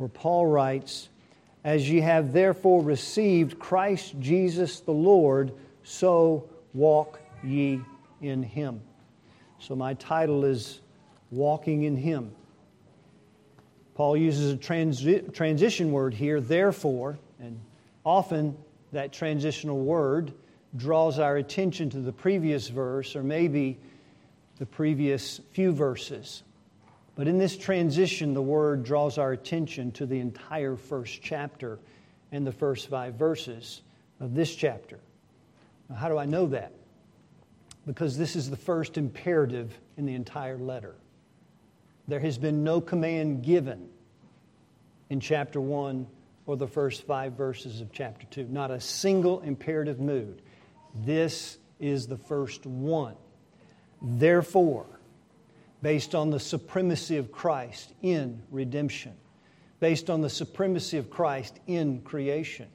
where Paul writes, As ye have therefore received Christ Jesus the Lord, so walk ye in him. So my title is Walking in Him. Paul uses a transi- transition word here, therefore, and often that transitional word draws our attention to the previous verse or maybe the previous few verses. But in this transition, the word draws our attention to the entire first chapter and the first five verses of this chapter. Now, how do I know that? Because this is the first imperative in the entire letter. There has been no command given in chapter 1 or the first five verses of chapter 2. Not a single imperative mood. This is the first one. Therefore, based on the supremacy of Christ in redemption, based on the supremacy of Christ in creation,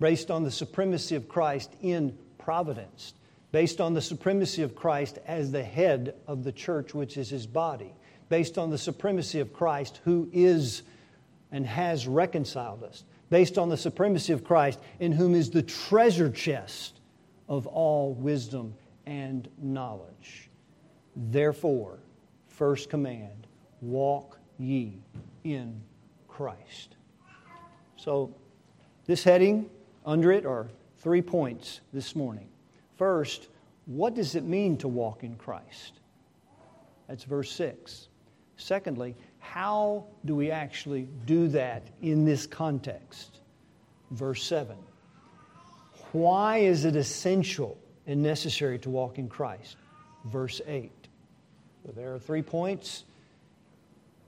based on the supremacy of Christ in providence, based on the supremacy of Christ as the head of the church, which is his body, based on the supremacy of Christ who is and has reconciled us, based on the supremacy of Christ in whom is the treasure chest of all wisdom and knowledge. Therefore, first command walk ye in Christ. So, this heading, under it, are three points this morning. First, what does it mean to walk in Christ? That's verse 6. Secondly, how do we actually do that in this context? Verse 7. Why is it essential and necessary to walk in Christ? Verse 8. There are three points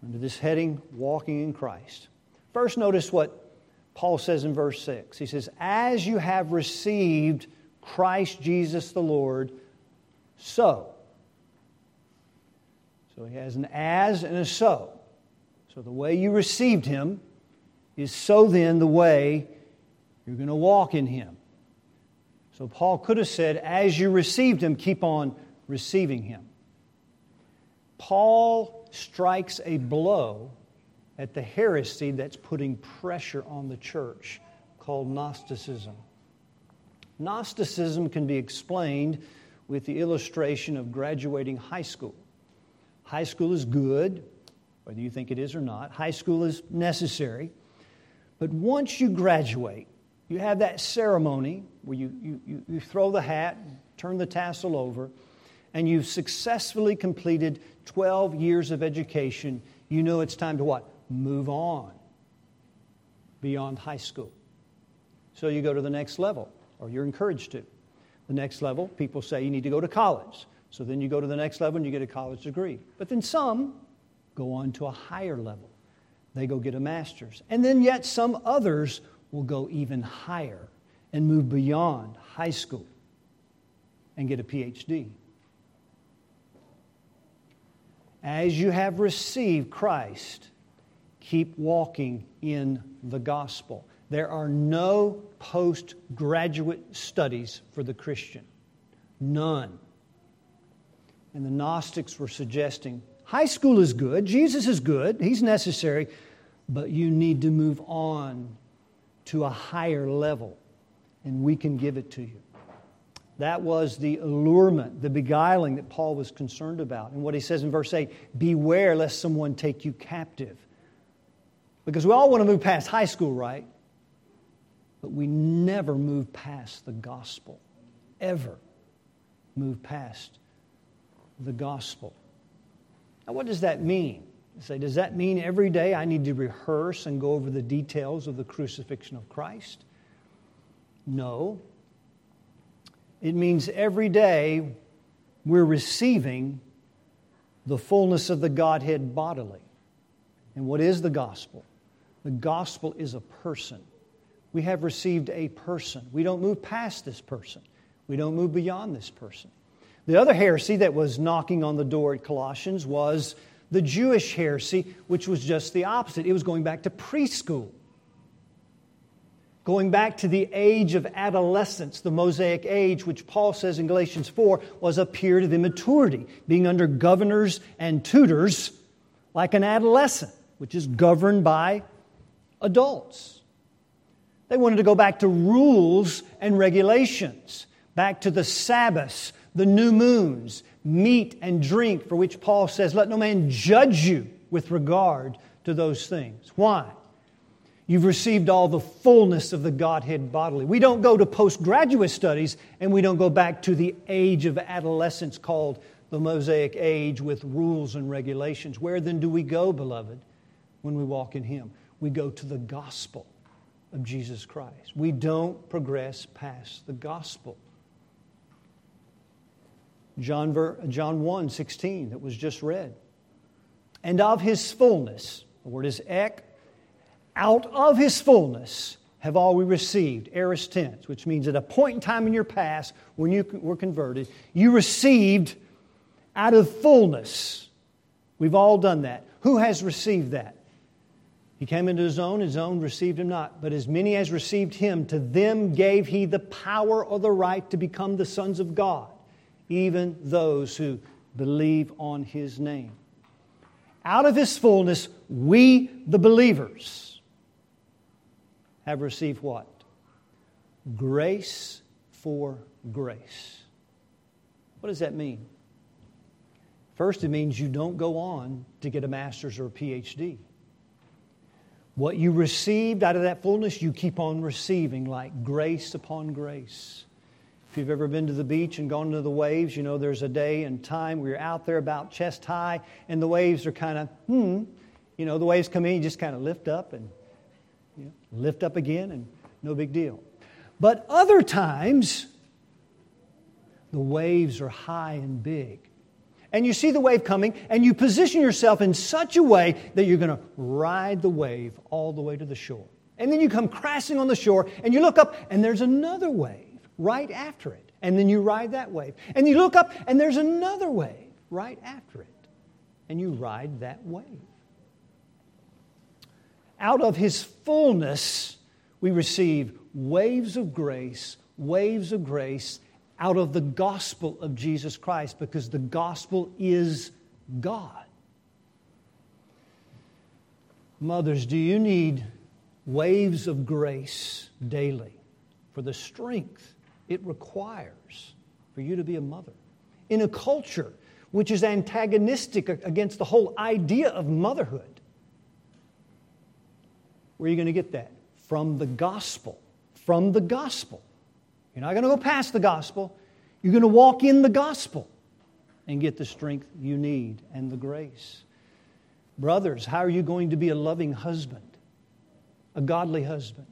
under this heading walking in Christ. First, notice what Paul says in verse 6. He says, As you have received Christ Jesus the Lord, so. So he has an as and a so. So the way you received him is so then the way you're going to walk in him. So Paul could have said, as you received him, keep on receiving him. Paul strikes a blow at the heresy that's putting pressure on the church called Gnosticism. Gnosticism can be explained with the illustration of graduating high school. High school is good, whether you think it is or not. High school is necessary. But once you graduate, you have that ceremony where you, you, you throw the hat, turn the tassel over, and you've successfully completed 12 years of education. You know it's time to what? Move on beyond high school. So you go to the next level, or you're encouraged to. The next level, people say you need to go to college. So then you go to the next level and you get a college degree. But then some go on to a higher level. They go get a master's. And then yet some others will go even higher and move beyond high school and get a PhD. As you have received Christ, keep walking in the gospel. There are no postgraduate studies for the Christian. None. And the Gnostics were suggesting high school is good, Jesus is good, he's necessary, but you need to move on to a higher level, and we can give it to you. That was the allurement, the beguiling that Paul was concerned about. And what he says in verse 8 Beware lest someone take you captive. Because we all want to move past high school, right? But we never move past the gospel. Ever move past the gospel. Now, what does that mean? Say, does that mean every day I need to rehearse and go over the details of the crucifixion of Christ? No. It means every day we're receiving the fullness of the Godhead bodily. And what is the gospel? The gospel is a person. We have received a person. We don't move past this person, we don't move beyond this person. The other heresy that was knocking on the door at Colossians was the Jewish heresy, which was just the opposite. It was going back to preschool going back to the age of adolescence, the Mosaic age, which Paul says in Galatians 4 was a period of immaturity, being under governors and tutors like an adolescent, which is governed by adults. They wanted to go back to rules and regulations, back to the Sabbaths, the new moons, meat and drink, for which Paul says, Let no man judge you with regard to those things. Why? You've received all the fullness of the Godhead bodily. We don't go to postgraduate studies and we don't go back to the age of adolescence called the Mosaic age with rules and regulations. Where then do we go, beloved, when we walk in Him? We go to the gospel of Jesus Christ. We don't progress past the gospel. John, ver, John 1 16, that was just read. And of his fullness, the word is ek, out of his fullness have all we received, aorist tense, which means at a point in time in your past when you were converted, you received out of fullness. We've all done that. Who has received that? He came into his own, his own received him not. But as many as received him, to them gave he the power or the right to become the sons of God even those who believe on his name. Out of his fullness, we, the believers, have received what? Grace for grace. What does that mean? First, it means you don't go on to get a master's or a PhD. What you received out of that fullness, you keep on receiving like grace upon grace. If you've ever been to the beach and gone to the waves, you know there's a day and time where you're out there about chest high and the waves are kind of, hmm, you know, the waves come in, you just kind of lift up and lift up again and no big deal. But other times, the waves are high and big. And you see the wave coming, and you position yourself in such a way that you're going to ride the wave all the way to the shore. And then you come crashing on the shore, and you look up, and there's another wave right after it. And then you ride that wave. And you look up, and there's another wave right after it. And you ride that wave. Out of his fullness, we receive waves of grace, waves of grace out of the gospel of Jesus Christ because the gospel is God. Mothers, do you need waves of grace daily for the strength it requires for you to be a mother. In a culture which is antagonistic against the whole idea of motherhood, where are you going to get that? From the gospel. From the gospel. You're not going to go past the gospel. You're going to walk in the gospel and get the strength you need and the grace. Brothers, how are you going to be a loving husband, a godly husband?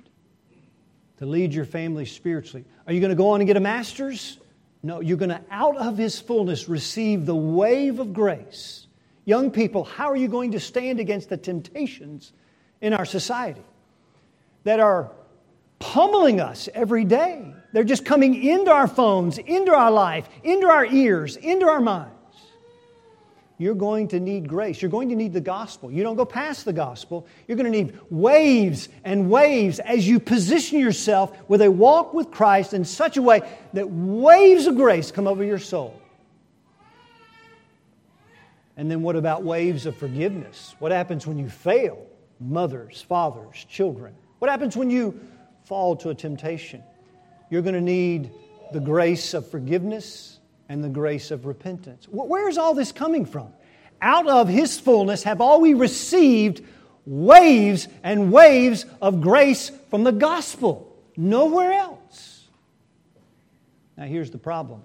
to lead your family spiritually. Are you going to go on and get a master's? No, you're going to, out of His fullness, receive the wave of grace. Young people, how are you going to stand against the temptations in our society that are pummeling us every day? They're just coming into our phones, into our life, into our ears, into our minds you're going to need grace. You're going to need the gospel. You don't go past the gospel. You're going to need waves and waves as you position yourself with a walk with Christ in such a way that waves of grace come over your soul. And then what about waves of forgiveness? What happens when you fail? Mothers, fathers, children. What happens when you fall to a temptation? You're going to need the grace of forgiveness and the grace of repentance. Where is all this coming from? Out of His fullness have all we received waves and waves of grace from the gospel. Nowhere else. Now, here's the problem.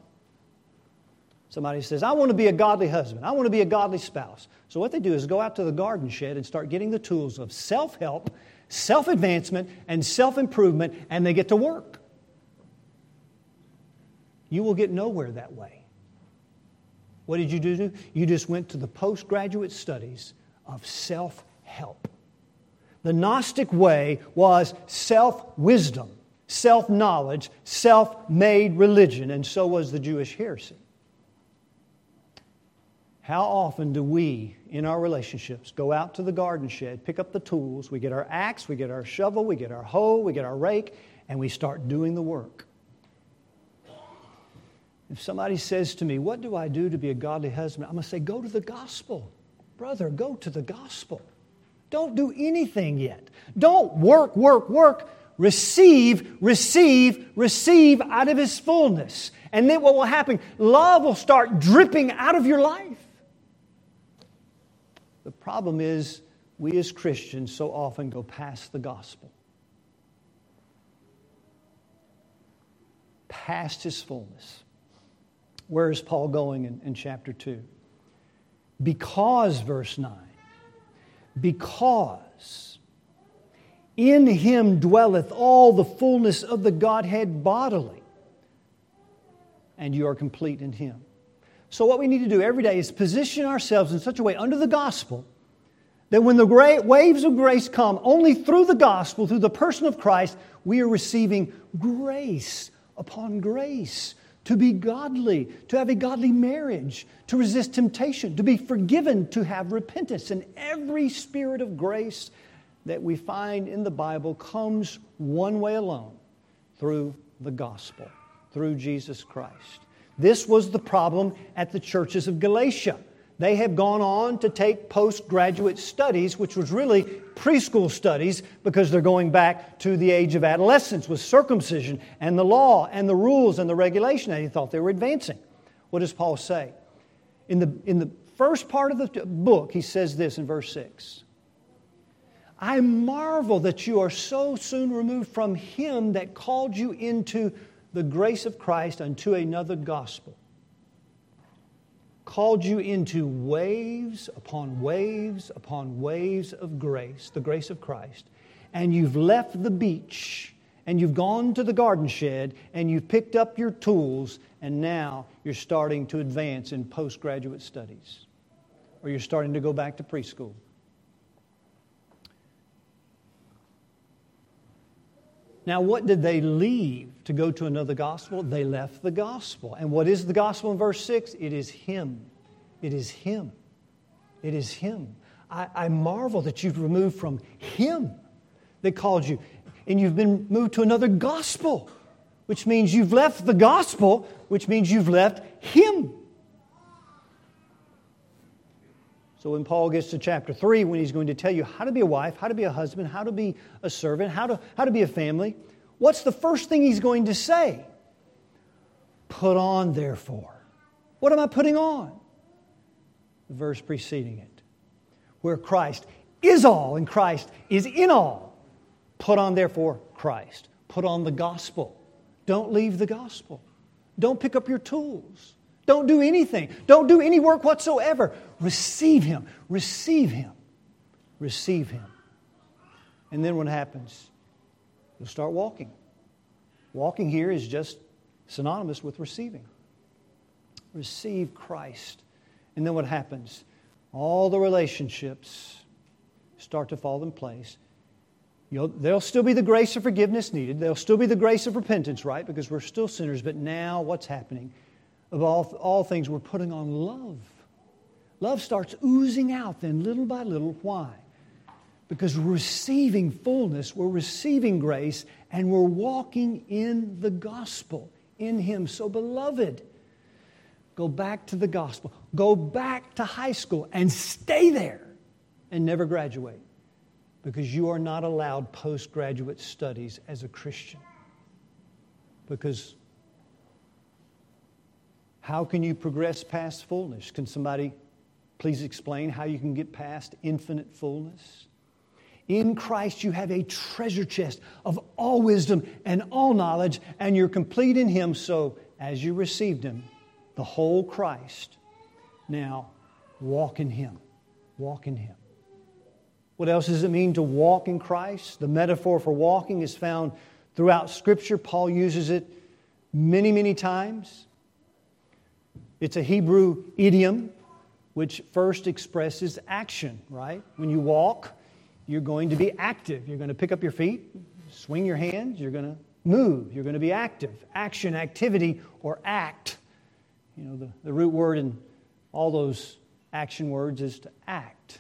Somebody says, I want to be a godly husband. I want to be a godly spouse. So, what they do is go out to the garden shed and start getting the tools of self help, self advancement, and self improvement, and they get to work you will get nowhere that way. What did you do? You just went to the postgraduate studies of self help. The Gnostic way was self wisdom, self knowledge, self made religion, and so was the Jewish heresy. How often do we, in our relationships, go out to the garden shed, pick up the tools, we get our axe, we get our shovel, we get our hoe, we get our rake, and we start doing the work? If somebody says to me, What do I do to be a godly husband? I'm going to say, Go to the gospel. Brother, go to the gospel. Don't do anything yet. Don't work, work, work. Receive, receive, receive out of His fullness. And then what will happen? Love will start dripping out of your life. The problem is, we as Christians so often go past the gospel, past His fullness. Where is Paul going in, in chapter 2? Because, verse 9, because in him dwelleth all the fullness of the Godhead bodily, and you are complete in him. So, what we need to do every day is position ourselves in such a way under the gospel that when the great waves of grace come, only through the gospel, through the person of Christ, we are receiving grace upon grace to be godly, to have a godly marriage, to resist temptation, to be forgiven, to have repentance. And every spirit of grace that we find in the Bible comes one way alone through the gospel, through Jesus Christ. This was the problem at the churches of Galatia. They have gone on to take postgraduate studies, which was really preschool studies because they're going back to the age of adolescence with circumcision and the law and the rules and the regulation. And he thought they were advancing. What does Paul say? In the, in the first part of the book, he says this in verse 6 I marvel that you are so soon removed from him that called you into the grace of Christ unto another gospel called you into waves upon waves upon waves of grace, the grace of Christ, and you've left the beach and you've gone to the garden shed and you've picked up your tools and now you're starting to advance in postgraduate studies or you're starting to go back to preschool. Now, what did they leave to go to another gospel? They left the gospel. And what is the gospel in verse 6? It is Him. It is Him. It is Him. I, I marvel that you've removed from Him that called you, and you've been moved to another gospel, which means you've left the gospel, which means you've left Him. So when Paul gets to chapter 3, when he's going to tell you how to be a wife, how to be a husband, how to be a servant, how to, how to be a family, what's the first thing he's going to say? Put on, therefore. What am I putting on? The verse preceding it, where Christ is all and Christ is in all. Put on, therefore, Christ. Put on the gospel. Don't leave the gospel. Don't pick up your tools. Don't do anything. Don't do any work whatsoever. Receive Him. Receive Him. Receive Him. And then what happens? You'll start walking. Walking here is just synonymous with receiving. Receive Christ. And then what happens? All the relationships start to fall in place. You there'll still be the grace of forgiveness needed. There'll still be the grace of repentance, right? Because we're still sinners. But now what's happening? Of all, all things, we're putting on love. Love starts oozing out then, little by little. Why? Because we're receiving fullness, we're receiving grace, and we're walking in the gospel, in Him. So, beloved, go back to the gospel. Go back to high school and stay there and never graduate because you are not allowed postgraduate studies as a Christian. Because how can you progress past fullness? Can somebody please explain how you can get past infinite fullness? In Christ, you have a treasure chest of all wisdom and all knowledge, and you're complete in Him. So, as you received Him, the whole Christ, now walk in Him. Walk in Him. What else does it mean to walk in Christ? The metaphor for walking is found throughout Scripture. Paul uses it many, many times. It's a Hebrew idiom which first expresses action, right? When you walk, you're going to be active. You're going to pick up your feet, swing your hands, you're going to move, you're going to be active. Action, activity, or act. You know, the, the root word in all those action words is to act.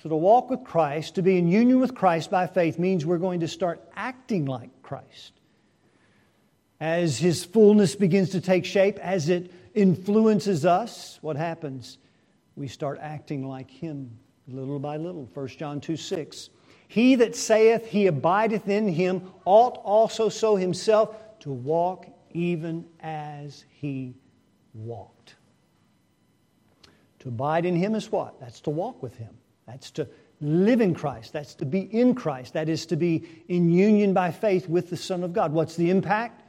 So to walk with Christ, to be in union with Christ by faith, means we're going to start acting like Christ. As his fullness begins to take shape, as it influences us, what happens? We start acting like Him. little by little. 1 John 2 6. He that saith he abideth in him ought also so himself to walk even as he walked. To abide in him is what? That's to walk with him. That's to live in Christ. That's to be in Christ. That is to be in union by faith with the Son of God. What's the impact?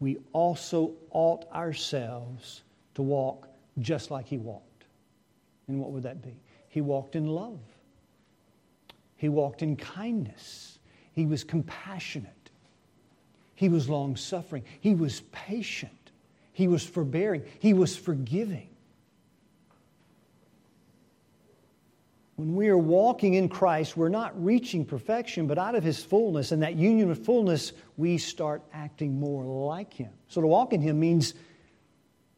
We also ought ourselves to walk just like he walked. And what would that be? He walked in love, he walked in kindness, he was compassionate, he was long suffering, he was patient, he was forbearing, he was forgiving. When we are walking in Christ, we're not reaching perfection, but out of His fullness. And that union with fullness, we start acting more like Him. So to walk in Him means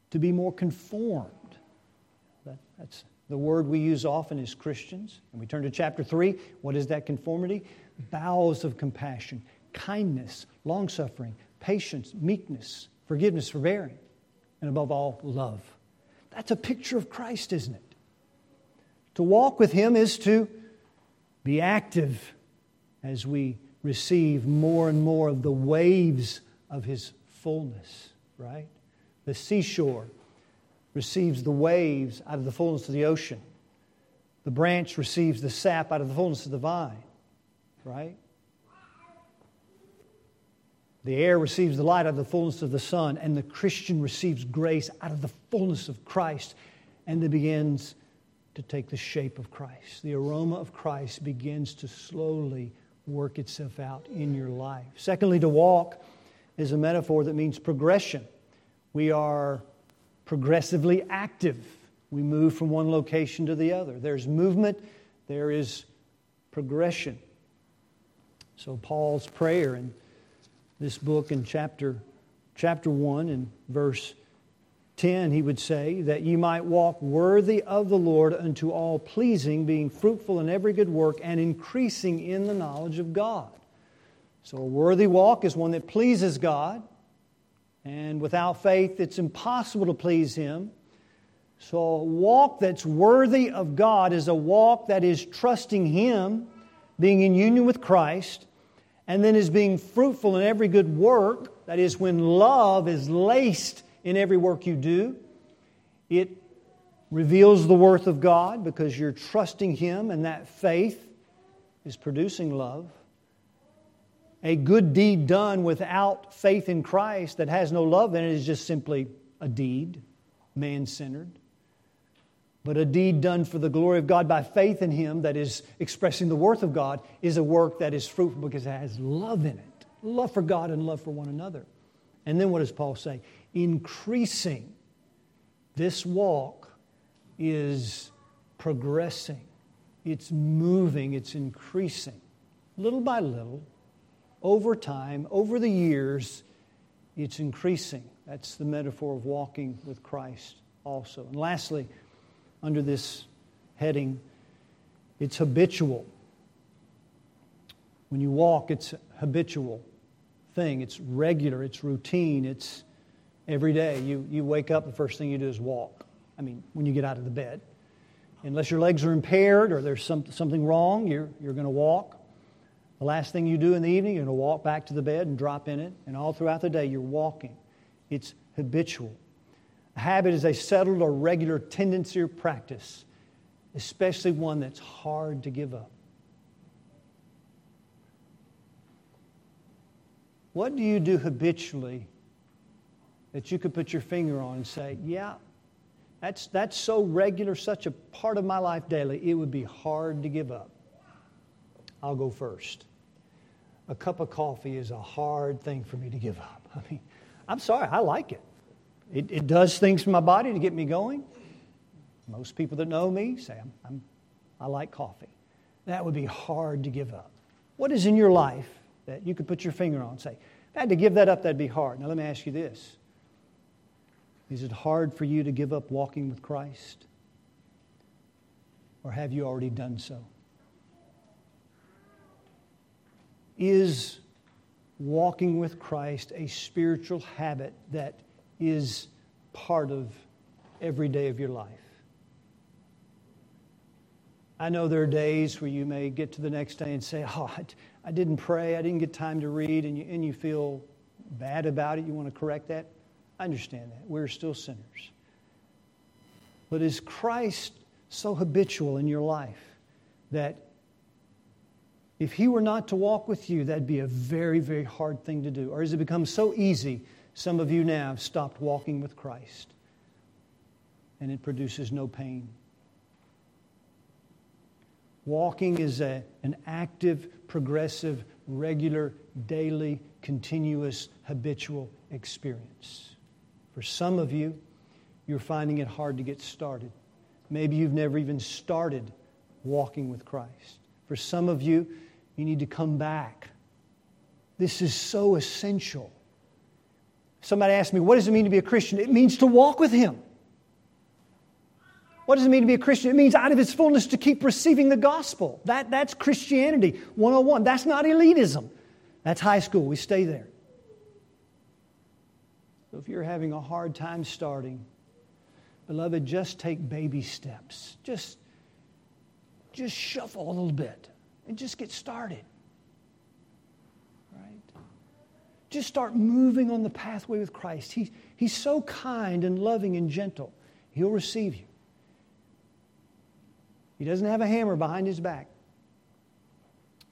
to be more conformed. That, that's the word we use often as Christians. And we turn to chapter 3. What is that conformity? Bowels of compassion, kindness, long suffering, patience, meekness, forgiveness, forbearing, and above all, love. That's a picture of Christ, isn't it? To walk with Him is to be active as we receive more and more of the waves of His fullness, right? The seashore receives the waves out of the fullness of the ocean. The branch receives the sap out of the fullness of the vine, right? The air receives the light out of the fullness of the sun, and the Christian receives grace out of the fullness of Christ and begins to take the shape of Christ. The aroma of Christ begins to slowly work itself out in your life. Secondly, to walk is a metaphor that means progression. We are progressively active. We move from one location to the other. There's movement, there is progression. So, Paul's prayer in this book in chapter, chapter 1 and verse 10, he would say, that ye might walk worthy of the Lord unto all pleasing, being fruitful in every good work and increasing in the knowledge of God. So, a worthy walk is one that pleases God, and without faith, it's impossible to please Him. So, a walk that's worthy of God is a walk that is trusting Him, being in union with Christ, and then is being fruitful in every good work. That is, when love is laced in every work you do. It reveals the worth of God because you're trusting Him, and that faith is producing love. A good deed done without faith in Christ that has no love in it is just simply a deed, man centered. But a deed done for the glory of God by faith in Him that is expressing the worth of God is a work that is fruitful because it has love in it love for God and love for one another. And then what does Paul say? Increasing. This walk is progressing, it's moving, it's increasing. Little by little, over time, over the years, it's increasing. That's the metaphor of walking with Christ also. And lastly, under this heading, it's habitual. When you walk, it's habitual thing. It's regular, it's routine, it's every day. You, you wake up, the first thing you do is walk. I mean, when you get out of the bed. Unless your legs are impaired or there's some, something wrong, you're, you're going to walk. The last thing you do in the evening, you're going to walk back to the bed and drop in it. And all throughout the day, you're walking. It's habitual. A habit is a settled or regular tendency or practice, especially one that's hard to give up. What do you do habitually that you could put your finger on and say, yeah, that's, that's so regular, such a part of my life daily, it would be hard to give up. I'll go first. A cup of coffee is a hard thing for me to give up. I mean, I'm sorry, I like it. It, it does things for my body to get me going. Most people that know me say I'm, I'm, I like coffee. That would be hard to give up. What is in your life that you could put your finger on and say, if I had to give that up, that'd be hard. Now, let me ask you this is it hard for you to give up walking with Christ? Or have you already done so? Is walking with Christ a spiritual habit that is part of every day of your life? I know there are days where you may get to the next day and say, Oh, I, didn't pray, I didn't get time to read, and you, and you feel bad about it. You want to correct that. I understand that. We're still sinners. But is Christ so habitual in your life that if he were not to walk with you, that'd be a very, very hard thing to do? Or has it become so easy, some of you now have stopped walking with Christ and it produces no pain? Walking is a, an active, progressive, regular, daily, continuous, habitual experience. For some of you, you're finding it hard to get started. Maybe you've never even started walking with Christ. For some of you, you need to come back. This is so essential. Somebody asked me, What does it mean to be a Christian? It means to walk with Him. What does it mean to be a Christian? It means out of His fullness to keep receiving the gospel. That, that's Christianity 101. That's not elitism. That's high school. We stay there. So if you're having a hard time starting, beloved, just take baby steps. Just, just shuffle a little bit and just get started. Right? Just start moving on the pathway with Christ. He, he's so kind and loving and gentle. He'll receive you. He doesn't have a hammer behind his back.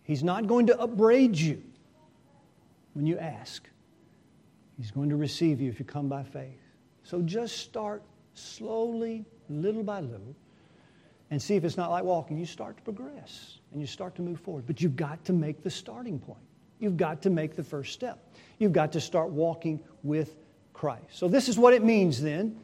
He's not going to upbraid you when you ask. He's going to receive you if you come by faith. So just start slowly, little by little, and see if it's not like walking. You start to progress and you start to move forward. But you've got to make the starting point. You've got to make the first step. You've got to start walking with Christ. So, this is what it means then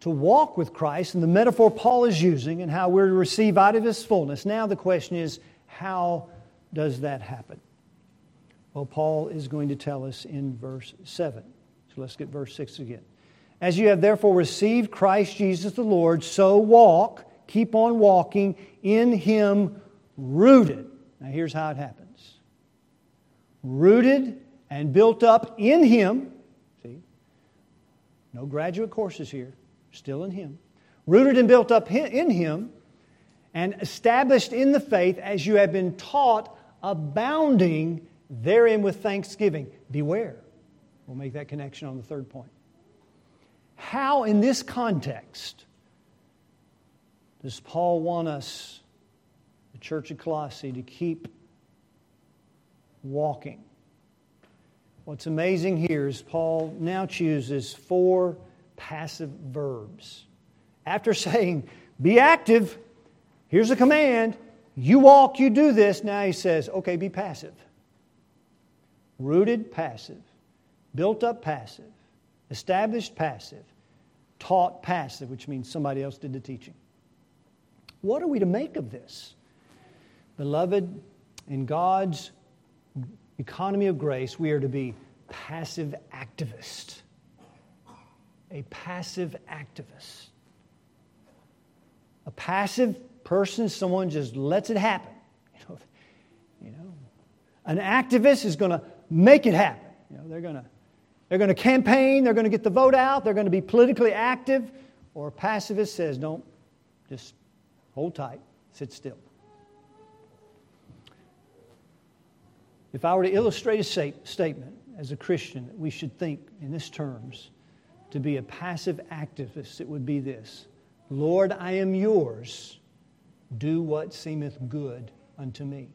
to walk with Christ and the metaphor Paul is using and how we're to receive out of his fullness. Now the question is, how does that happen? Well, Paul is going to tell us in verse 7. So let's get verse 6 again. As you have therefore received Christ Jesus the Lord, so walk, keep on walking in him, rooted. Now here's how it happens rooted and built up in him. See? No graduate courses here still in Him, rooted and built up in Him, and established in the faith as you have been taught, abounding therein with thanksgiving. Beware. We'll make that connection on the third point. How, in this context, does Paul want us, the church of Colossae, to keep walking? What's amazing here is Paul now chooses four passive verbs. After saying, be active, here's a command, you walk, you do this, now he says, okay, be passive. Rooted, passive. Built up, passive. Established, passive. Taught, passive, which means somebody else did the teaching. What are we to make of this? Beloved, in God's economy of grace, we are to be passive activists a passive activist. A passive person someone just lets it happen. You know, you know. An activist is going to make it happen. You know, they're going to they're going to campaign, they're going to get the vote out, they're going to be politically active. Or a pacifist says, don't, just hold tight, sit still. If I were to illustrate a statement as a Christian, that we should think in this terms to be a passive activist, it would be this Lord, I am yours. Do what seemeth good unto me.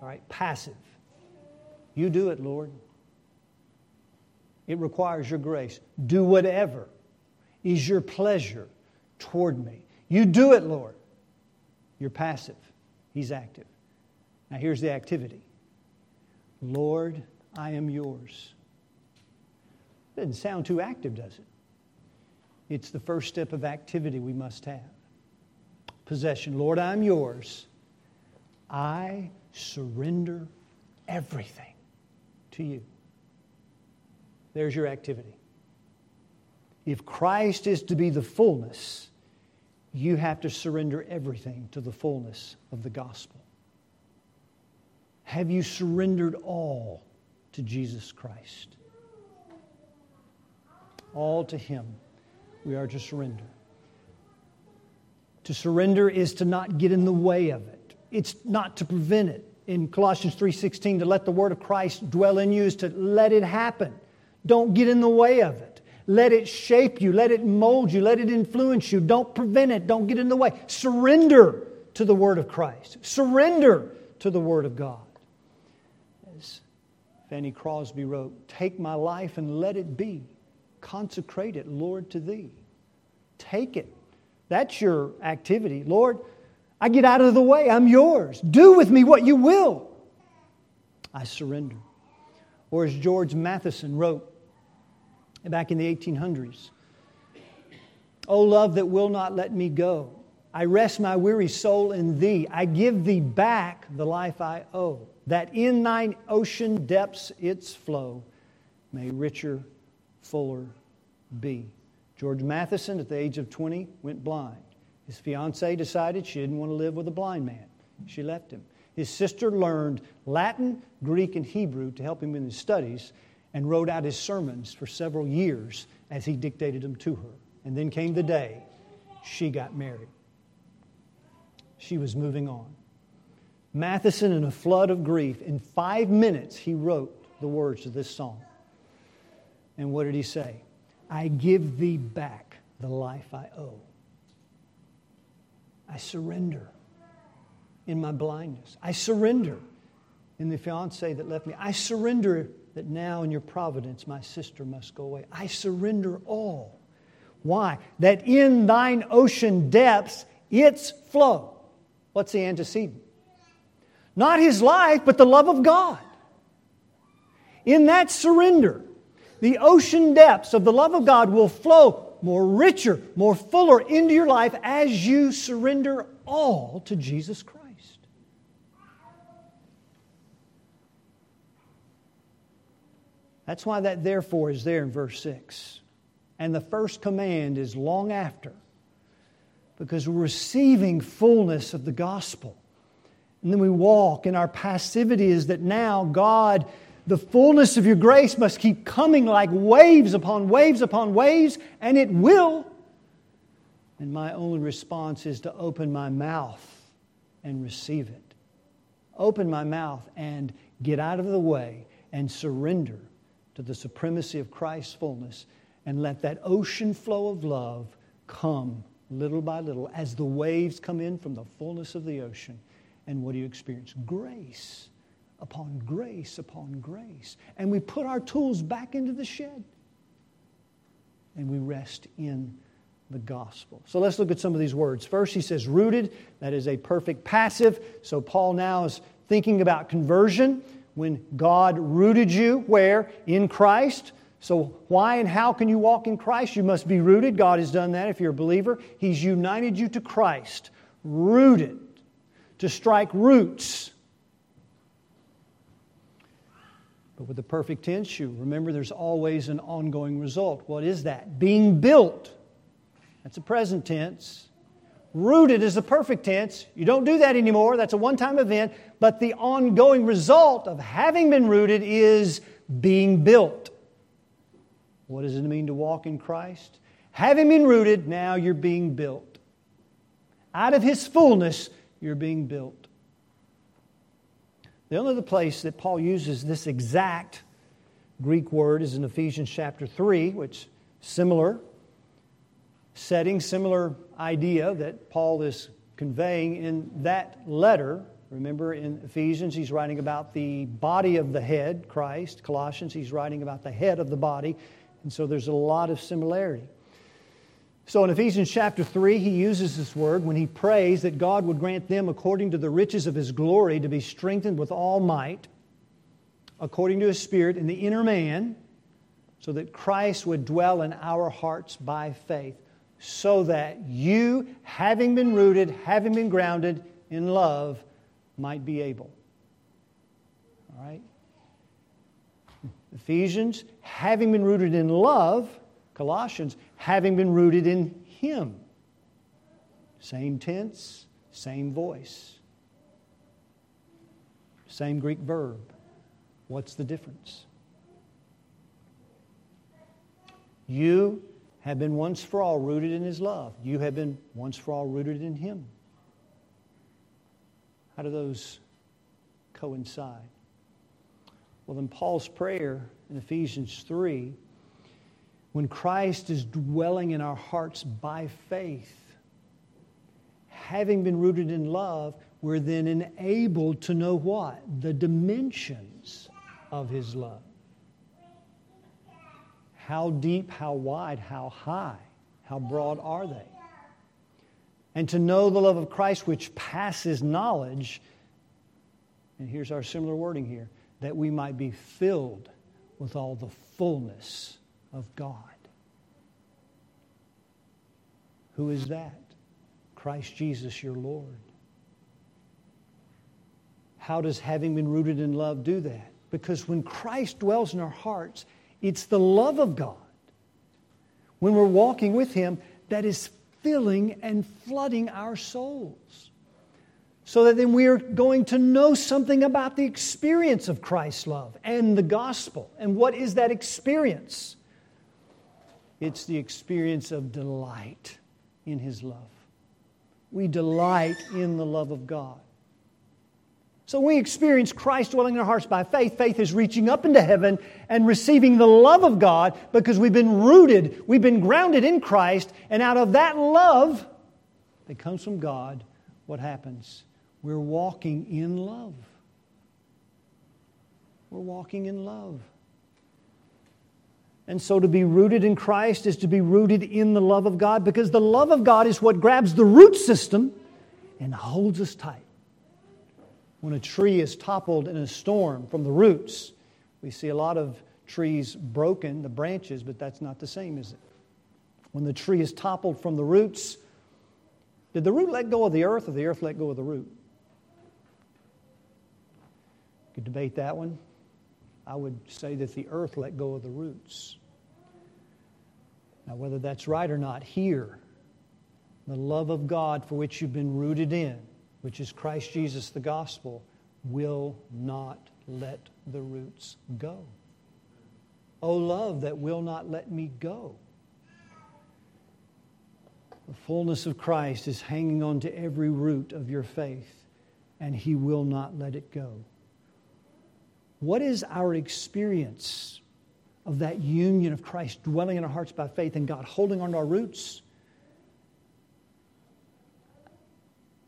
All right, passive. You do it, Lord. It requires your grace. Do whatever is your pleasure toward me. You do it, Lord. You're passive. He's active. Now, here's the activity Lord, I am yours. Doesn't sound too active, does it? It's the first step of activity we must have. Possession. Lord, I'm yours. I surrender everything to you. There's your activity. If Christ is to be the fullness, you have to surrender everything to the fullness of the gospel. Have you surrendered all to Jesus Christ? all to Him we are to surrender. To surrender is to not get in the way of it. It's not to prevent it. In Colossians 3:16 to let the word of Christ dwell in you is to let it happen. Don't get in the way of it. Let it shape you, let it mold you, let it influence you. Don't prevent it, don't get in the way. Surrender to the word of Christ. Surrender to the word of God. As Fanny Crosby wrote, "Take my life and let it be. Consecrate it, Lord, to thee." Take it. That's your activity. Lord, I get out of the way. I'm yours. Do with me what you will. I surrender. Or as George Matheson wrote back in the 1800s, O love that will not let me go, I rest my weary soul in thee. I give thee back the life I owe, that in thine ocean depths its flow may richer, fuller be. George Matheson, at the age of 20, went blind. His fiancee decided she didn't want to live with a blind man. She left him. His sister learned Latin, Greek, and Hebrew to help him in his studies and wrote out his sermons for several years as he dictated them to her. And then came the day she got married. She was moving on. Matheson, in a flood of grief, in five minutes, he wrote the words of this song. And what did he say? I give thee back the life I owe. I surrender in my blindness. I surrender in the fiance that left me. I surrender that now in your providence my sister must go away. I surrender all. Why? That in thine ocean depths its flow. What's the antecedent? Not his life, but the love of God. In that surrender, the ocean depths of the love of God will flow more richer, more fuller into your life as you surrender all to Jesus Christ. That's why that therefore is there in verse 6. And the first command is long after, because we're receiving fullness of the gospel. And then we walk, and our passivity is that now God the fullness of your grace must keep coming like waves upon waves upon waves, and it will. And my only response is to open my mouth and receive it. Open my mouth and get out of the way and surrender to the supremacy of Christ's fullness and let that ocean flow of love come little by little as the waves come in from the fullness of the ocean. And what do you experience? Grace upon grace upon grace. And we put our tools back into the shed. And we rest in the gospel. So let's look at some of these words. First, he says rooted. That is a perfect passive. So Paul now is thinking about conversion when God rooted you where? In Christ. So, why and how can you walk in Christ? You must be rooted. God has done that if you're a believer. He's united you to Christ, rooted, to strike roots But with the perfect tense, you remember there's always an ongoing result. What is that? Being built. That's a present tense. Rooted is the perfect tense. You don't do that anymore. That's a one time event. But the ongoing result of having been rooted is being built. What does it mean to walk in Christ? Having been rooted, now you're being built. Out of His fullness, you're being built. The only other place that Paul uses this exact Greek word is in Ephesians chapter 3, which similar setting, similar idea that Paul is conveying in that letter. Remember, in Ephesians, he's writing about the body of the head, Christ. Colossians, he's writing about the head of the body. And so there's a lot of similarity. So in Ephesians chapter 3, he uses this word when he prays that God would grant them, according to the riches of his glory, to be strengthened with all might, according to his Spirit, in the inner man, so that Christ would dwell in our hearts by faith, so that you, having been rooted, having been grounded in love, might be able. All right? Ephesians, having been rooted in love, Colossians, having been rooted in Him. Same tense, same voice, same Greek verb. What's the difference? You, have been once for all rooted in his love. You have been once for all rooted in him. How do those coincide? Well, in Paul's prayer in Ephesians 3, when Christ is dwelling in our hearts by faith, having been rooted in love, we're then enabled to know what? The dimensions of his love. How deep, how wide, how high, how broad are they? And to know the love of Christ which passes knowledge, and here's our similar wording here, that we might be filled with all the fullness of God. Who is that? Christ Jesus, your Lord. How does having been rooted in love do that? Because when Christ dwells in our hearts, it's the love of God. When we're walking with Him, that is filling and flooding our souls. So that then we are going to know something about the experience of Christ's love and the gospel. And what is that experience? It's the experience of delight in His love. We delight in the love of God. So we experience Christ dwelling in our hearts by faith. Faith is reaching up into heaven and receiving the love of God because we've been rooted, we've been grounded in Christ, and out of that love that comes from God, what happens? We're walking in love. We're walking in love. And so to be rooted in Christ is to be rooted in the love of God because the love of God is what grabs the root system and holds us tight when a tree is toppled in a storm from the roots. We see a lot of trees broken, the branches, but that's not the same, is it? When the tree is toppled from the roots, did the root let go of the earth or the earth let go of the root? Could debate that one. I would say that the earth let go of the roots. Now, whether that's right or not, here, the love of God for which you've been rooted in which is Christ Jesus, the gospel, will not let the roots go. Oh, love that will not let me go. The fullness of Christ is hanging on to every root of your faith, and He will not let it go. What is our experience of that union of Christ dwelling in our hearts by faith and God holding on to our roots?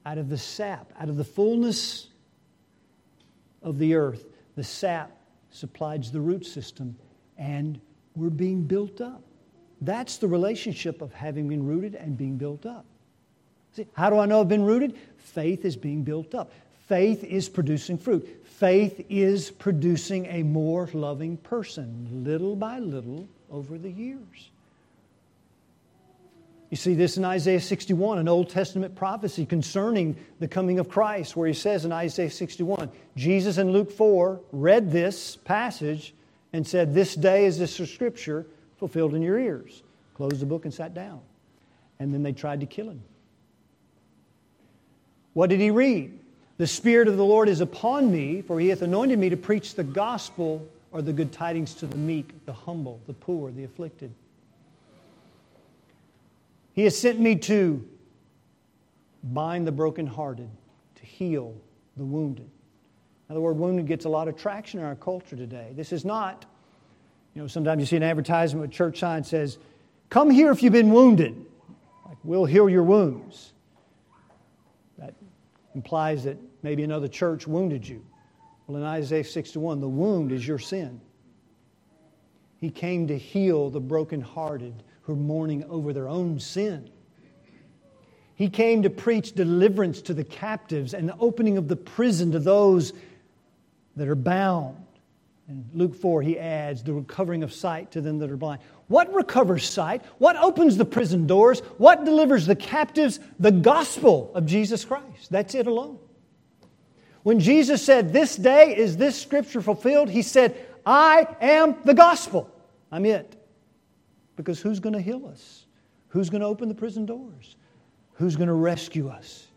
out of the sap, out of the fullness of the earth, the sap supplies the root system, and we're being built up. That's the relationship of having been rooted and being built up. See, how do I know I've been rooted? Faith is being built up. Faith is producing fruit. Faith is producing a more loving person, little by little over the years. You see this in Isaiah 61, an Old Testament prophecy concerning the coming of Christ, where he says in Isaiah 61, Jesus in Luke 4 read this passage and said, This day is this scripture fulfilled in your ears. Closed the book and sat down. And then they tried to kill him. What did he read? The Spirit of the Lord is upon me, for he hath anointed me to preach the gospel or the good tidings to the meek, the humble, the poor, the afflicted. He has sent me to bind the brokenhearted, to heal the wounded. Now, the word wounded gets a lot of traction in our culture today. This is not, you know, sometimes you see an advertisement with church sign says, Come here if you've been wounded. Like, we'll heal your wounds. Implies that maybe another church wounded you. Well, in Isaiah 61, the wound is your sin. He came to heal the brokenhearted who are mourning over their own sin. He came to preach deliverance to the captives and the opening of the prison to those that are bound. In Luke 4, he adds the recovering of sight to them that are blind. What recovers sight? What opens the prison doors? What delivers the captives? The gospel of Jesus Christ. That's it alone. When Jesus said, This day is this scripture fulfilled, he said, I am the gospel. I'm it. Because who's going to heal us? Who's going to open the prison doors? Who's going to rescue us?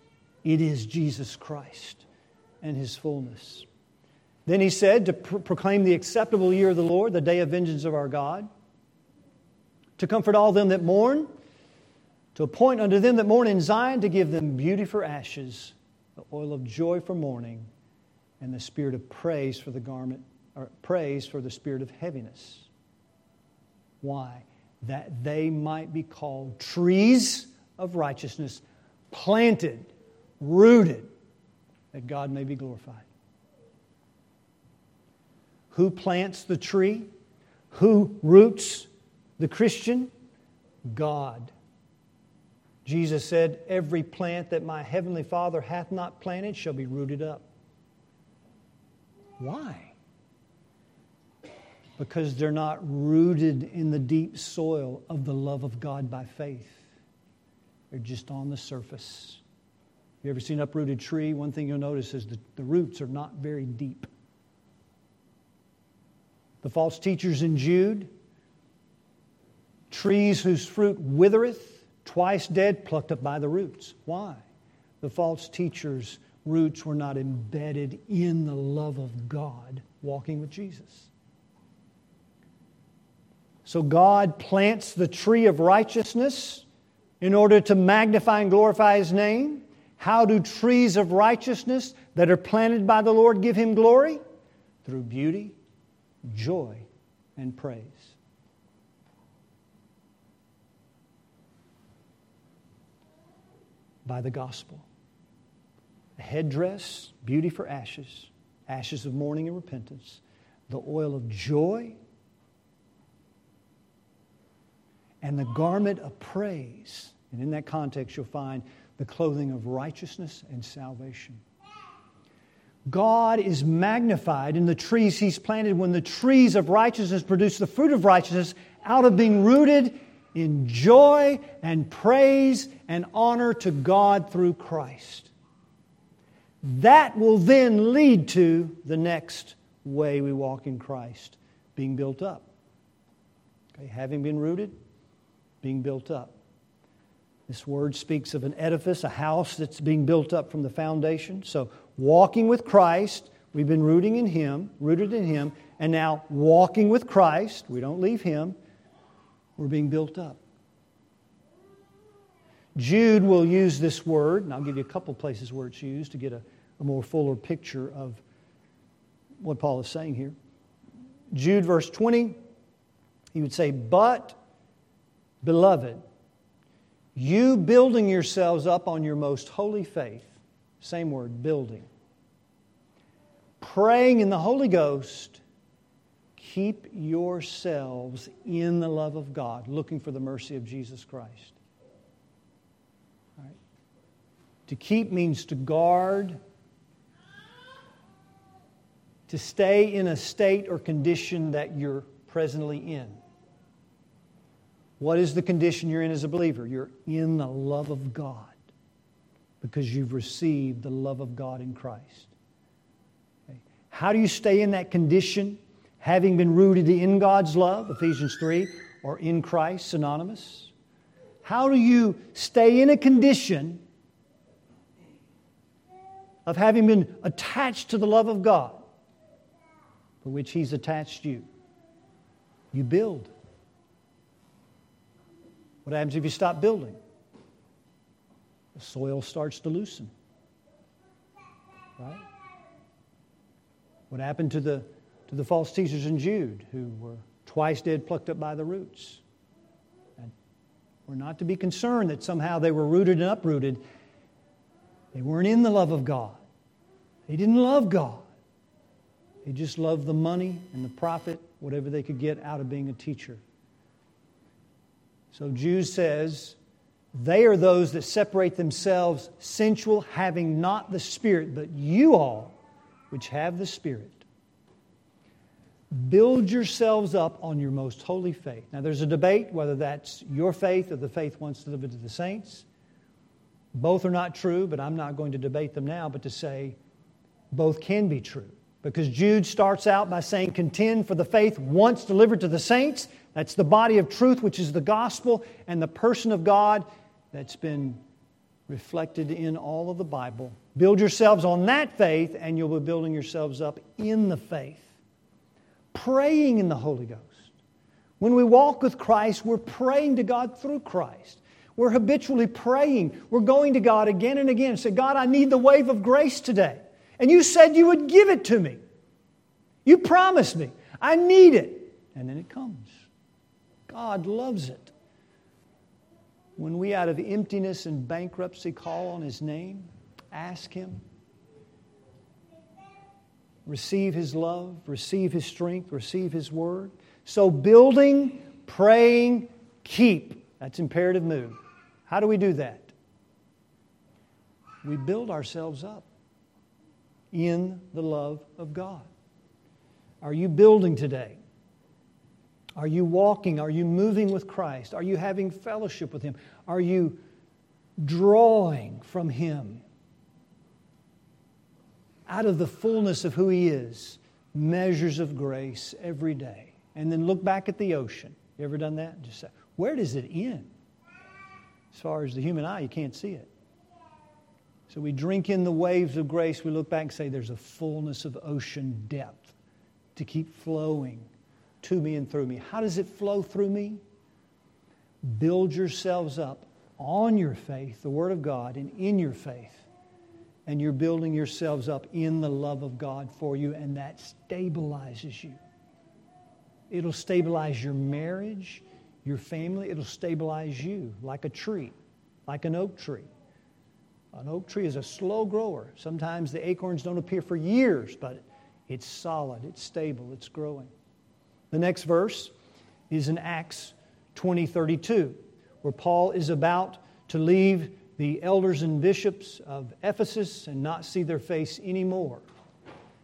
It is Jesus Christ and his fullness. Then he said to pro- proclaim the acceptable year of the Lord, the day of vengeance of our God, to comfort all them that mourn, to appoint unto them that mourn in Zion, to give them beauty for ashes, the oil of joy for mourning, and the spirit of praise for the garment, or praise for the spirit of heaviness. Why? That they might be called trees of righteousness, planted, rooted, that God may be glorified. Who plants the tree? Who roots the Christian? God. Jesus said, Every plant that my heavenly Father hath not planted shall be rooted up. Why? Because they're not rooted in the deep soil of the love of God by faith. They're just on the surface. You ever seen an uprooted tree? One thing you'll notice is that the roots are not very deep. The false teachers in Jude, trees whose fruit withereth, twice dead, plucked up by the roots. Why? The false teachers' roots were not embedded in the love of God, walking with Jesus. So God plants the tree of righteousness in order to magnify and glorify His name. How do trees of righteousness that are planted by the Lord give Him glory? Through beauty, joy, and praise. By the gospel. A headdress, beauty for ashes, ashes of mourning and repentance, the oil of joy, and the garment of praise. And in that context, you'll find the clothing of righteousness and salvation. God is magnified in the trees He's planted when the trees of righteousness produce the fruit of righteousness out of being rooted in joy and praise and honor to God through Christ. That will then lead to the next way we walk in Christ being built up. Okay, having been rooted, being built up. This word speaks of an edifice, a house that's being built up from the foundation. So, walking with Christ, we've been rooting in Him, rooted in Him, and now walking with Christ, we don't leave Him, we're being built up. Jude will use this word, and I'll give you a couple places where it's used to get a, a more fuller picture of what Paul is saying here. Jude, verse 20, he would say, But, beloved, you building yourselves up on your most holy faith, same word, building. Praying in the Holy Ghost, keep yourselves in the love of God, looking for the mercy of Jesus Christ. To keep means to guard, to stay in a state or condition that you're presently in. What is the condition you're in as a believer? You're in the love of God because you've received the love of God in Christ. How do you stay in that condition? Having been rooted in God's love, Ephesians 3, or in Christ, synonymous. How do you stay in a condition of having been attached to the love of God for which He's attached you? You build. What happens if you stop building? The soil starts to loosen. Right? What happened to the, to the false teachers in Jude who were twice dead, plucked up by the roots? And we're not to be concerned that somehow they were rooted and uprooted. They weren't in the love of God. They didn't love God. They just loved the money and the profit, whatever they could get out of being a teacher. So Jude says, they are those that separate themselves sensual, having not the Spirit, but you all, which have the Spirit. Build yourselves up on your most holy faith. Now, there's a debate whether that's your faith or the faith once delivered to the saints. Both are not true, but I'm not going to debate them now, but to say both can be true. Because Jude starts out by saying, Contend for the faith once delivered to the saints, that's the body of truth, which is the gospel and the person of God that's been reflected in all of the Bible. Build yourselves on that faith, and you'll be building yourselves up in the faith. Praying in the Holy Ghost. When we walk with Christ, we're praying to God through Christ. We're habitually praying. We're going to God again and again and say, God, I need the wave of grace today. And you said you would give it to me. You promised me. I need it. And then it comes. God loves it. When we, out of emptiness and bankruptcy, call on His name, ask Him, receive His love, receive His strength, receive His word. So, building, praying, keep. That's imperative move. How do we do that? We build ourselves up in the love of God. Are you building today? Are you walking? Are you moving with Christ? Are you having fellowship with Him? Are you drawing from Him? Out of the fullness of who He is, measures of grace every day. And then look back at the ocean. You ever done that? Just say, where does it end? As far as the human eye, you can't see it. So we drink in the waves of grace. We look back and say, there's a fullness of ocean depth to keep flowing to me and through me. How does it flow through me? Build yourselves up on your faith, the Word of God, and in your faith. And you're building yourselves up in the love of God for you, and that stabilizes you. It'll stabilize your marriage your family, it'll stabilize you like a tree, like an oak tree. An oak tree is a slow grower. Sometimes the acorns don't appear for years, but it's solid, it's stable, it's growing. The next verse is in Acts 20 32, where Paul is about to leave the elders and bishops of Ephesus and not see their face anymore.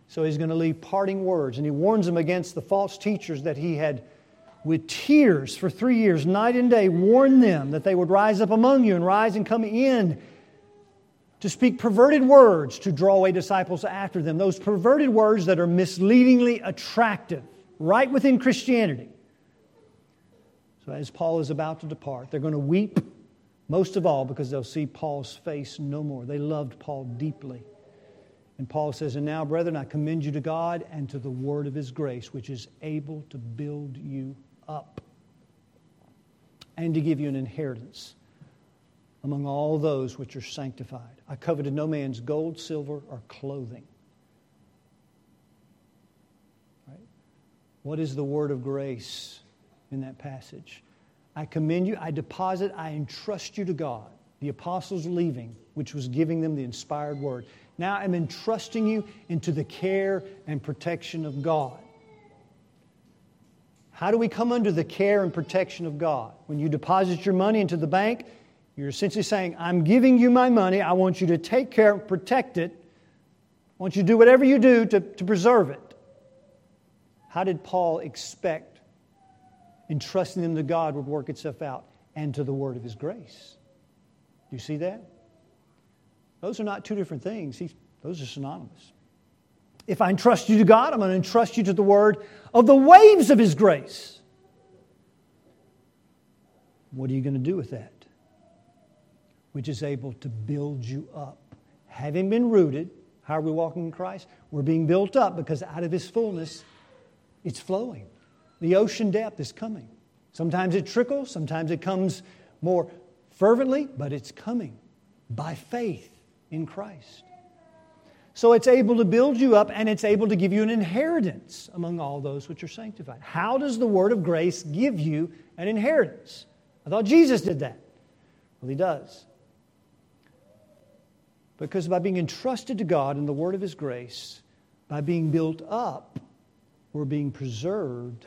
So he's going to leave parting words, and he warns them against the false teachers that he had with tears for three years, night and day, warned them that they would rise up among you and rise and come in to speak perverted words to draw away disciples after them. Those perverted words that are misleadingly attractive, right within Christianity. So, as Paul is about to depart, they're going to weep most of all because they'll see Paul's face no more. They loved Paul deeply. And Paul says, And now, brethren, I commend you to God and to the word of his grace, which is able to build you up and to give you an inheritance among all those which are sanctified. I coveted no man's gold, silver, or clothing. Right? What is the word of grace in that passage? I commend you, I deposit, I entrust you to God. The apostles leaving, which was giving them the inspired word. Now I'm entrusting you into the care and protection of God. How do we come under the care and protection of God? When you deposit your money into the bank, you're essentially saying, I'm giving you my money. I want you to take care and protect it. I want you to do whatever you do to, to preserve it. How did Paul expect entrusting them to God would work itself out and to the word of his grace? Do you see that? Those are not two different things, those are synonymous. If I entrust you to God, I'm going to entrust you to the word of the waves of His grace. What are you going to do with that? Which is able to build you up. Having been rooted, how are we walking in Christ? We're being built up because out of His fullness, it's flowing. The ocean depth is coming. Sometimes it trickles, sometimes it comes more fervently, but it's coming by faith in Christ. So it's able to build you up and it's able to give you an inheritance among all those which are sanctified. How does the word of grace give you an inheritance? I thought Jesus did that. Well, he does. Because by being entrusted to God in the word of his grace, by being built up, we're being preserved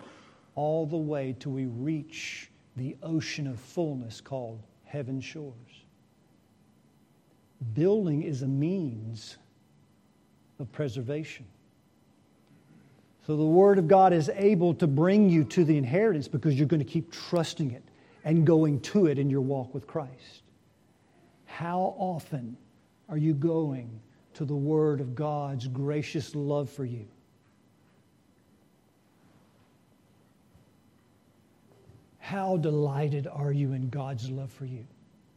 all the way till we reach the ocean of fullness called heaven shores. Building is a means of preservation. So the Word of God is able to bring you to the inheritance because you're going to keep trusting it and going to it in your walk with Christ. How often are you going to the Word of God's gracious love for you? How delighted are you in God's love for you?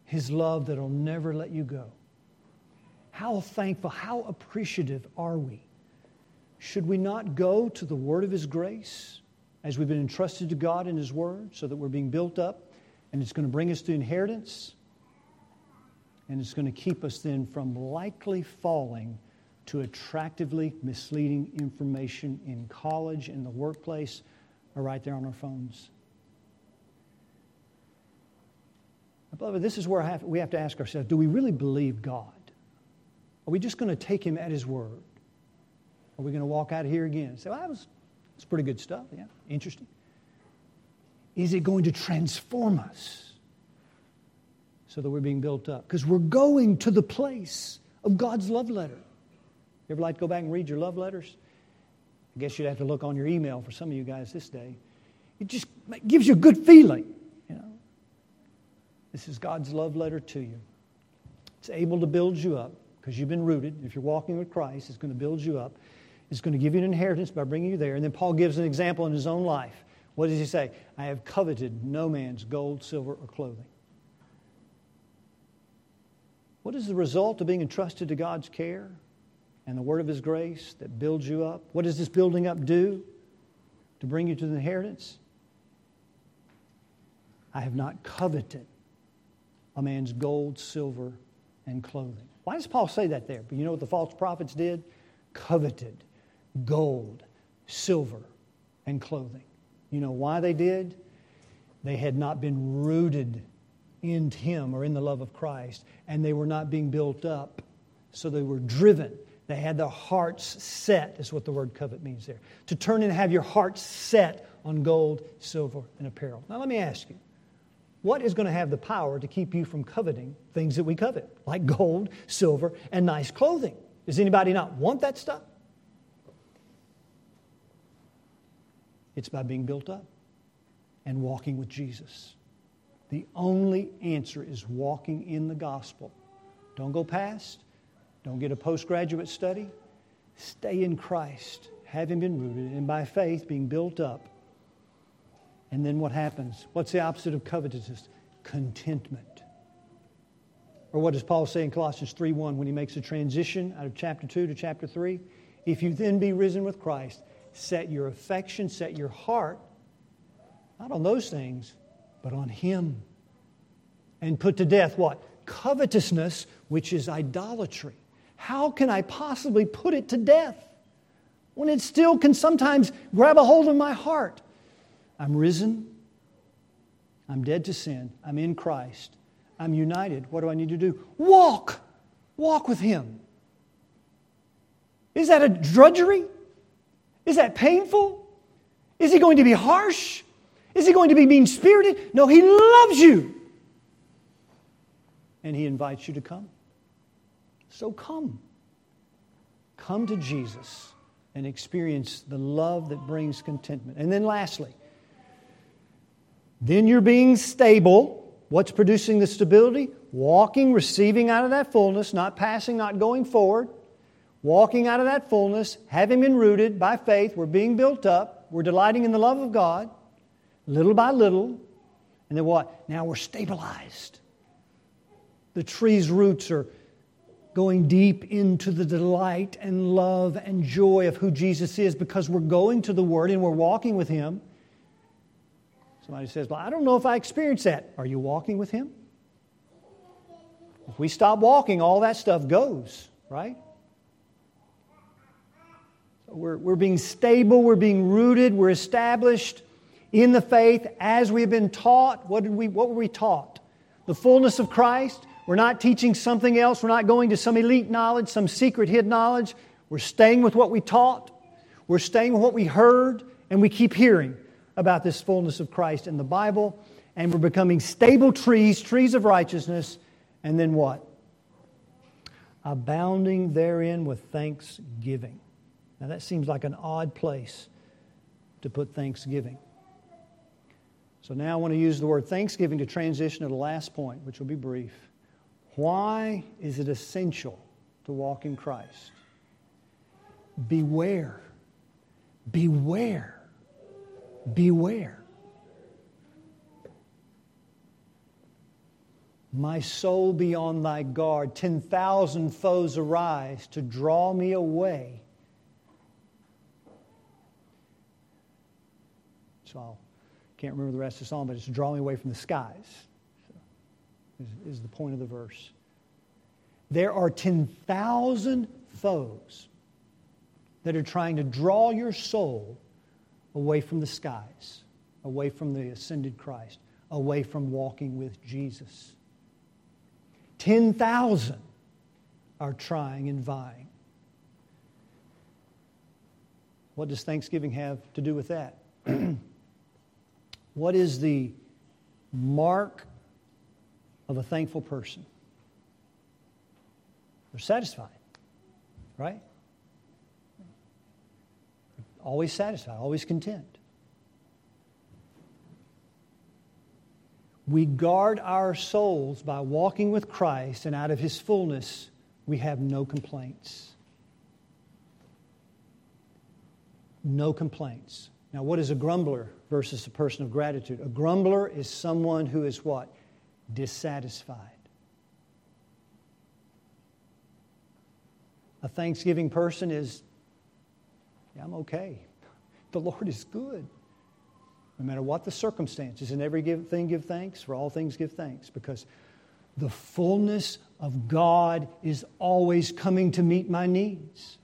His love that'll never let you go. How thankful, how appreciative are we? Should we not go to the word of His grace as we've been entrusted to God in His Word so that we're being built up, and it's going to bring us to inheritance, and it's going to keep us then from likely falling to attractively misleading information in college, in the workplace, or right there on our phones. Beloved, this is where have, we have to ask ourselves do we really believe God? Are we just going to take Him at His word? Are we going to walk out of here again and say, well, that was, that's pretty good stuff? Yeah, interesting. Is it going to transform us so that we're being built up? Because we're going to the place of God's love letter. You ever like to go back and read your love letters? I guess you'd have to look on your email for some of you guys this day. It just gives you a good feeling. This is God's love letter to you. It's able to build you up because you've been rooted. If you're walking with Christ, it's going to build you up. It's going to give you an inheritance by bringing you there. And then Paul gives an example in his own life. What does he say? I have coveted no man's gold, silver, or clothing. What is the result of being entrusted to God's care and the word of his grace that builds you up? What does this building up do to bring you to the inheritance? I have not coveted a man's gold, silver, and clothing. Why does Paul say that there? But you know what the false prophets did? Coveted gold, silver, and clothing. You know why they did? They had not been rooted in Him or in the love of Christ, and they were not being built up. So they were driven. They had their hearts set, is what the word covet means there. To turn and have your heart set on gold, silver, and apparel. Now, let me ask you what is going to have the power to keep you from coveting things that we covet, like gold, silver, and nice clothing? Does anybody not want that stuff? It's by being built up and walking with Jesus. The only answer is walking in the gospel. Don't go past. Don't get a postgraduate study. Stay in Christ, having been rooted, and by faith being built up. And then what happens? What's the opposite of covetousness? Contentment. Or what does Paul say in Colossians 3:1 when he makes a transition out of chapter 2 to chapter 3? If you then be risen with Christ, set your affection, set your heart, not on those things, but on Him. And put to death what? Covetousness, which is idolatry. How can I possibly put it to death when it still can sometimes grab a hold of my heart? I'm risen. I'm dead to sin. I'm in Christ. I'm united. What do I need to do? Walk. Walk with Him. Is that a drudgery? Is that painful? Is he going to be harsh? Is he going to be mean spirited? No, he loves you. And he invites you to come. So come. Come to Jesus and experience the love that brings contentment. And then, lastly, then you're being stable. What's producing the stability? Walking, receiving out of that fullness, not passing, not going forward walking out of that fullness, having been rooted by faith, we're being built up, we're delighting in the love of God, little by little, and then what? Now we're stabilized. The tree's roots are going deep into the delight and love and joy of who Jesus is because we're going to the Word and we're walking with Him. Somebody says, Well, I don't know if I experience that. Are you walking with Him? If we stop walking, all that stuff goes, right? We're, we're being stable, we're being rooted, we're established in the faith as we've been taught. What, did we, what were we taught? The fullness of Christ. We're not teaching something else. We're not going to some elite knowledge, some secret hid knowledge. We're staying with what we taught. We're staying with what we heard, and we keep hearing about this fullness of Christ in the Bible. And we're becoming stable trees, trees of righteousness. And then what? Abounding therein with thanksgiving. Now, that seems like an odd place to put Thanksgiving. So now I want to use the word Thanksgiving to transition to the last point, which will be brief. Why is it essential to walk in Christ? Beware. Beware. Beware. My soul be on thy guard. Ten thousand foes arise to draw me away So I can't remember the rest of the song, but it's Draw Me Away from the Skies, so, is, is the point of the verse. There are 10,000 foes that are trying to draw your soul away from the skies, away from the ascended Christ, away from walking with Jesus. 10,000 are trying and vying. What does Thanksgiving have to do with that? what is the mark of a thankful person? They're satisfied, right? Always satisfied, always content. We guard our souls by walking with Christ, and out of His fullness, we have no complaints. No complaints. Now, what is a grumbler versus a person of gratitude? A grumbler is someone who is what? Dissatisfied. A thanksgiving person is, yeah, I'm okay. The Lord is good. No matter what the circumstances, in everything give thanks, for all things give thanks, because the fullness of God is always coming to meet my needs.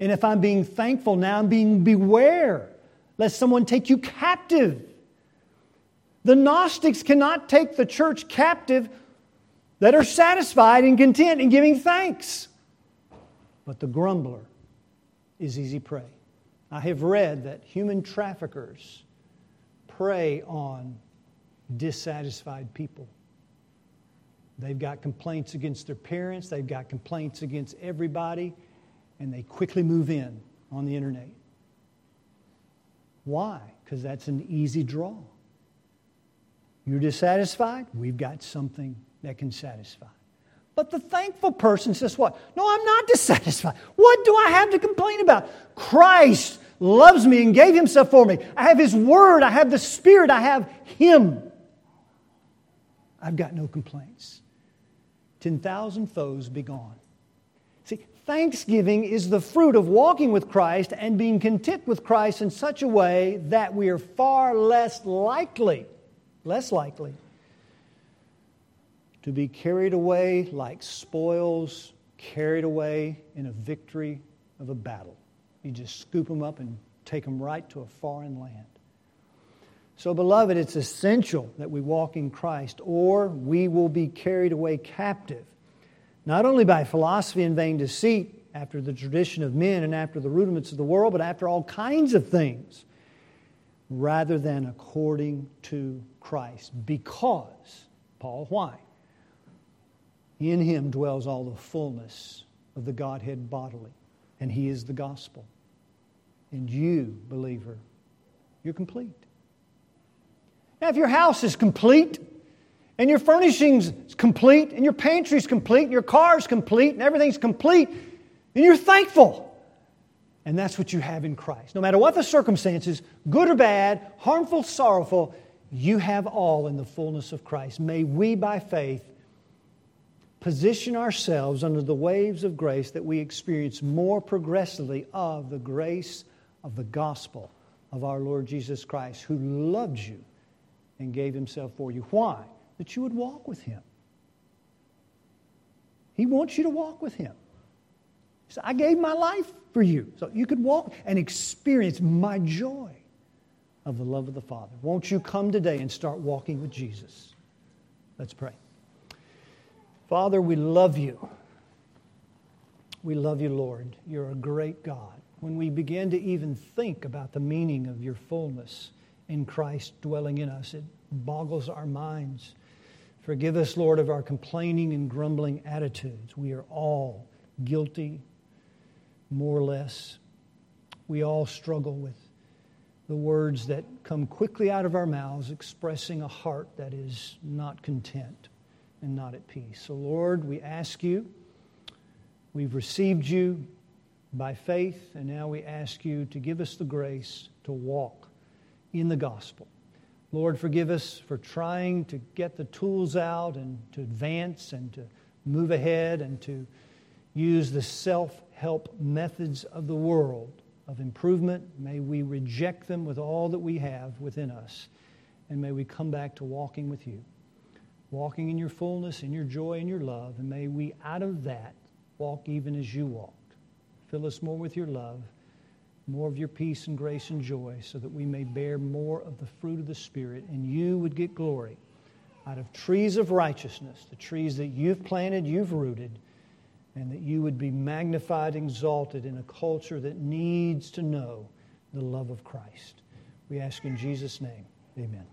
And if I'm being thankful now, I'm being beware lest someone take you captive. The Gnostics cannot take the church captive that are satisfied and content in giving thanks. But the grumbler is easy prey. I have read that human traffickers prey on dissatisfied people. They've got complaints against their parents, they've got complaints against everybody, and they quickly move in on the internet. Why? Because that's an easy draw. You're dissatisfied? We've got something that can satisfy. But the thankful person says, What? No, I'm not dissatisfied. What do I have to complain about? Christ loves me and gave himself for me. I have his word, I have the Spirit, I have him. I've got no complaints. 10,000 foes be gone. See, thanksgiving is the fruit of walking with Christ and being content with Christ in such a way that we are far less likely, less likely to be carried away like spoils carried away in a victory of a battle. You just scoop them up and take them right to a foreign land. So, beloved, it's essential that we walk in Christ, or we will be carried away captive, not only by philosophy and vain deceit, after the tradition of men and after the rudiments of the world, but after all kinds of things, rather than according to Christ. Because, Paul, why? In him dwells all the fullness of the Godhead bodily, and he is the gospel. And you, believer, you're complete. Now, if your house is complete, and your furnishings is complete, and your pantry's complete, and your car's complete, and everything's complete, and you're thankful. And that's what you have in Christ. No matter what the circumstances, good or bad, harmful, sorrowful, you have all in the fullness of Christ. May we, by faith, position ourselves under the waves of grace that we experience more progressively of the grace of the gospel of our Lord Jesus Christ, who loved you and gave himself for you. Why? That you would walk with him. He wants you to walk with him. So I gave my life for you so you could walk and experience my joy of the love of the Father. Won't you come today and start walking with Jesus? Let's pray. Father, we love you. We love you, Lord. You're a great God. When we begin to even think about the meaning of your fullness in Christ dwelling in us, it boggles our minds. Forgive us, Lord, of our complaining and grumbling attitudes. We are all guilty, more or less. We all struggle with the words that come quickly out of our mouths, expressing a heart that is not content and not at peace. So, Lord, we ask you, we've received you by faith, and now we ask you to give us the grace to walk in the gospel. Lord, forgive us for trying to get the tools out and to advance and to move ahead and to use the self help methods of the world of improvement. May we reject them with all that we have within us. And may we come back to walking with you, walking in your fullness, in your joy, and your love. And may we, out of that, walk even as you walked. Fill us more with your love, more of your peace and grace and joy, so that we may bear more of the fruit of the Spirit, and you would get glory out of trees of righteousness, the trees that you've planted, you've rooted and that you would be magnified, exalted in a culture that needs to know the love of Christ. We ask in Jesus' name, amen.